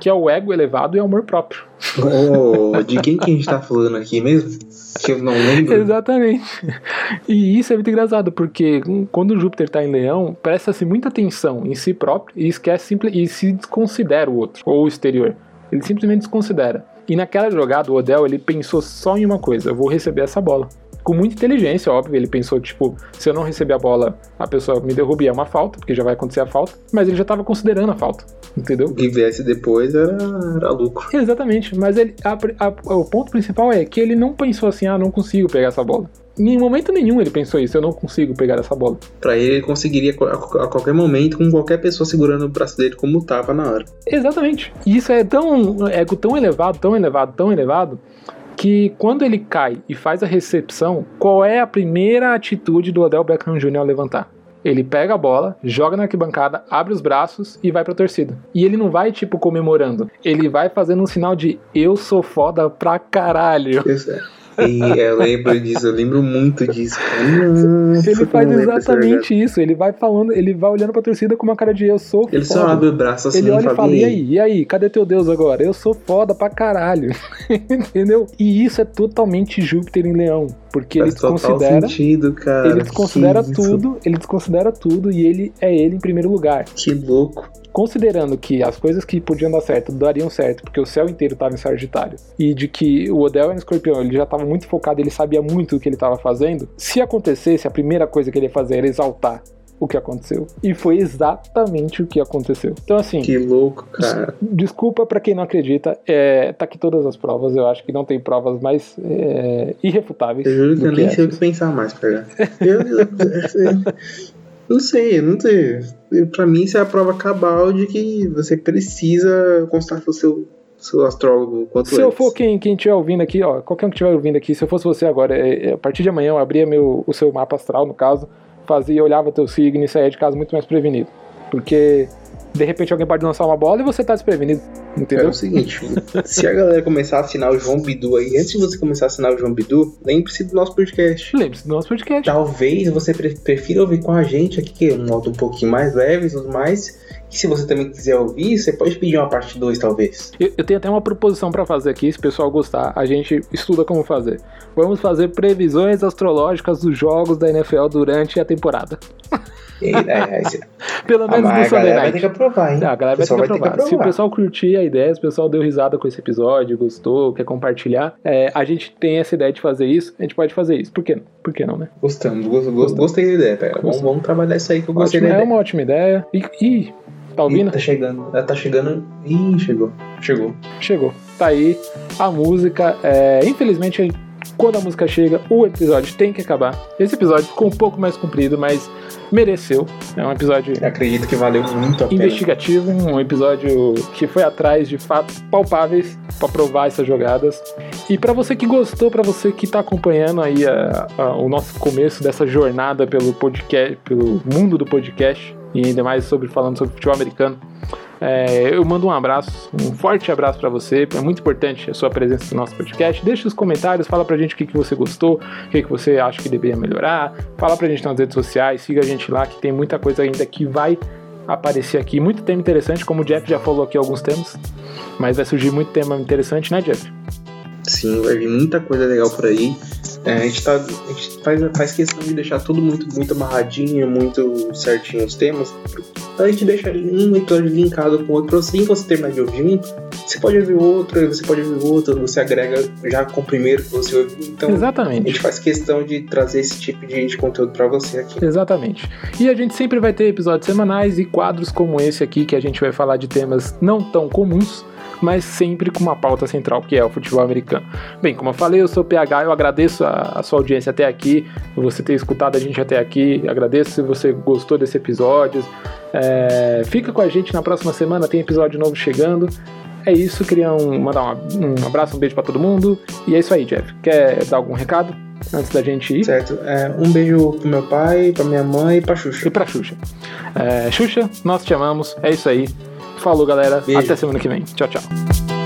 que é o ego elevado e o amor próprio. Ô, de quem que a gente tá falando aqui mesmo? Que eu não lembro. Exatamente. E isso é muito engraçado, porque quando Júpiter tá em Leão, presta-se muita atenção em si próprio e esquece e se desconsidera o outro, ou o exterior. Ele simplesmente desconsidera. E naquela jogada, o Odell, ele pensou só em uma coisa: eu vou receber essa bola. Com muita inteligência, óbvio, ele pensou, tipo, se eu não receber a bola, a pessoa me derruba e é uma falta, porque já vai acontecer a falta, mas ele já tava considerando a falta, entendeu? O que viesse depois era, era lucro. Exatamente, mas ele, a- a- o ponto principal é que ele não pensou assim, ah, não consigo pegar essa bola. Em momento nenhum ele pensou isso, eu não consigo pegar essa bola. Pra ele, ele conseguiria a, qualquer momento, com qualquer pessoa segurando o braço dele como tava na hora. Exatamente. E isso é tão ego tão elevado, tão elevado, tão elevado, que quando ele cai e faz a recepção, qual é a primeira atitude do Odell Beckham Jr. ao levantar? Ele pega a bola, joga na arquibancada, abre os braços e vai pra torcida. E ele não vai, tipo, comemorando. Ele vai fazendo um sinal de eu sou foda pra caralho. Eu, e eu lembro disso, eu lembro muito disso. Nossa, Ele faz exatamente isso. Ele vai falando, ele vai olhando pra torcida com uma cara de eu sou Ele foda. só abre o braço assim Ele olha e fala, "E e aí, e aí, cadê teu Deus agora? Eu sou foda pra caralho. <laughs> Entendeu? E isso é totalmente Júpiter em Leão. Porque ele Faz total desconsidera. sentido, cara. Ele desconsidera Que isso. tudo, ele desconsidera tudo e ele é ele em primeiro lugar. Que louco. Considerando que as coisas que podiam dar certo dariam certo, porque o céu inteiro estava em Sagitário, e de que o Odell era um escorpião, ele já estava muito focado, ele sabia muito o que ele estava fazendo. Se acontecesse, a primeira coisa que ele ia fazer era exaltar o que aconteceu. E foi exatamente o que aconteceu. Então, assim. Que louco, cara. Desculpa pra quem não acredita, é, tá aqui todas as provas. Eu acho que não tem provas mais é, irrefutáveis. Eu juro que eu nem sei o essas. que pensar mais, cara. Eu, eu- eu- não sei, não sei. Pra mim, isso é a prova cabal de que você precisa constatar o seu sou astrólogo quanto Se eu for quem, quem estiver ouvindo aqui, ó, qualquer um que estiver ouvindo aqui, se eu fosse você agora, é, é, a partir de amanhã eu abria meu, o seu mapa astral, no caso, fazia, olhava teu signo e saía de casa muito mais prevenido. Porque de repente alguém pode lançar uma bola e você tá desprevenido. Entendeu? É o seguinte, se a galera começar a assinar o João Bidu aí, antes de você começar a assinar o João Bidu, lembre-se do nosso podcast. Lembre-se do nosso podcast. Talvez você prefira ouvir com a gente aqui, que é um modo um pouquinho mais leve e tudo mais. E se você também quiser ouvir, você pode pedir uma parte 2, talvez. Eu, eu, tenho até uma proposição para fazer aqui, se o pessoal gostar, a gente estuda como fazer. Vamos fazer previsões astrológicas dos jogos da NFL durante a temporada. E, é, é, <laughs> Pelo ah, menos no Sunday Night. Vai ter que aprovar, hein? Não, a galera vai ter, vai ter, que aprovar. Se o pessoal curtir a ideia, se o pessoal deu risada com esse episódio, gostou, quer compartilhar, é, a gente tem essa ideia de fazer isso, a gente pode fazer isso. Por que não? Por que não, né? Gostamos, gost, gostei da ideia, pera. Vamos, vamos, trabalhar isso aí que eu gostei Ótimo, da é ideia. É uma ótima ideia. E, e tá ouvindo? Ih, tá chegando. Ela tá chegando. Ih, chegou. Chegou. Chegou. Tá aí a música. É, infelizmente, quando a música chega, o episódio tem que acabar. Esse episódio ficou um pouco mais comprido, mas mereceu. É um episódio. Eu acredito que valeu muito a pena. Investigativo, um episódio que foi atrás de fatos palpáveis para provar essas jogadas. E para você que gostou, para você que está acompanhando aí a, a, o nosso começo dessa jornada pelo podcast, pelo mundo do podcast e ainda mais sobre falando sobre futebol americano. É, eu mando um abraço, um forte abraço para você. É muito importante a sua presença no nosso podcast. Deixe os comentários, fala pra gente o que, que você gostou, o que, que você acha que deveria melhorar. Fala pra gente nas redes sociais, siga a gente lá que tem muita coisa ainda que vai aparecer aqui. Muito tema interessante, como o Jeff já falou aqui alguns temas. Mas vai surgir muito tema interessante, né, Jeff? Sim, vai vir muita coisa legal por aí. É, a gente, tá, a gente faz, faz questão de deixar tudo muito, muito amarradinho, muito certinho os temas. A gente deixa um episódio linkado com o outro. Assim que você terminar de ouvir um, você pode ouvir outro, você pode ouvir outro, você agrega já com o primeiro que você ouviu. Então, Exatamente. a gente faz questão de trazer esse tipo de, de conteúdo para você aqui. Exatamente. E a gente sempre vai ter episódios semanais e quadros como esse aqui, que a gente vai falar de temas não tão comuns mas sempre com uma pauta central, que é o futebol americano. Bem, como eu falei, eu sou o PH, eu agradeço a, a sua audiência até aqui, você ter escutado a gente até aqui, agradeço se você gostou desse episódio. É, fica com a gente na próxima semana, tem episódio novo chegando. É isso, queria um, mandar um, um abraço, um beijo para todo mundo. E é isso aí, Jeff. Quer dar algum recado? antes da gente ir. Certo. É, um beijo pro meu pai, pra minha mãe e pra Xuxa. E pra Xuxa. É, Xuxa, nós te amamos. É isso aí. Falou, galera. Beijo. Até semana que vem. Tchau, tchau.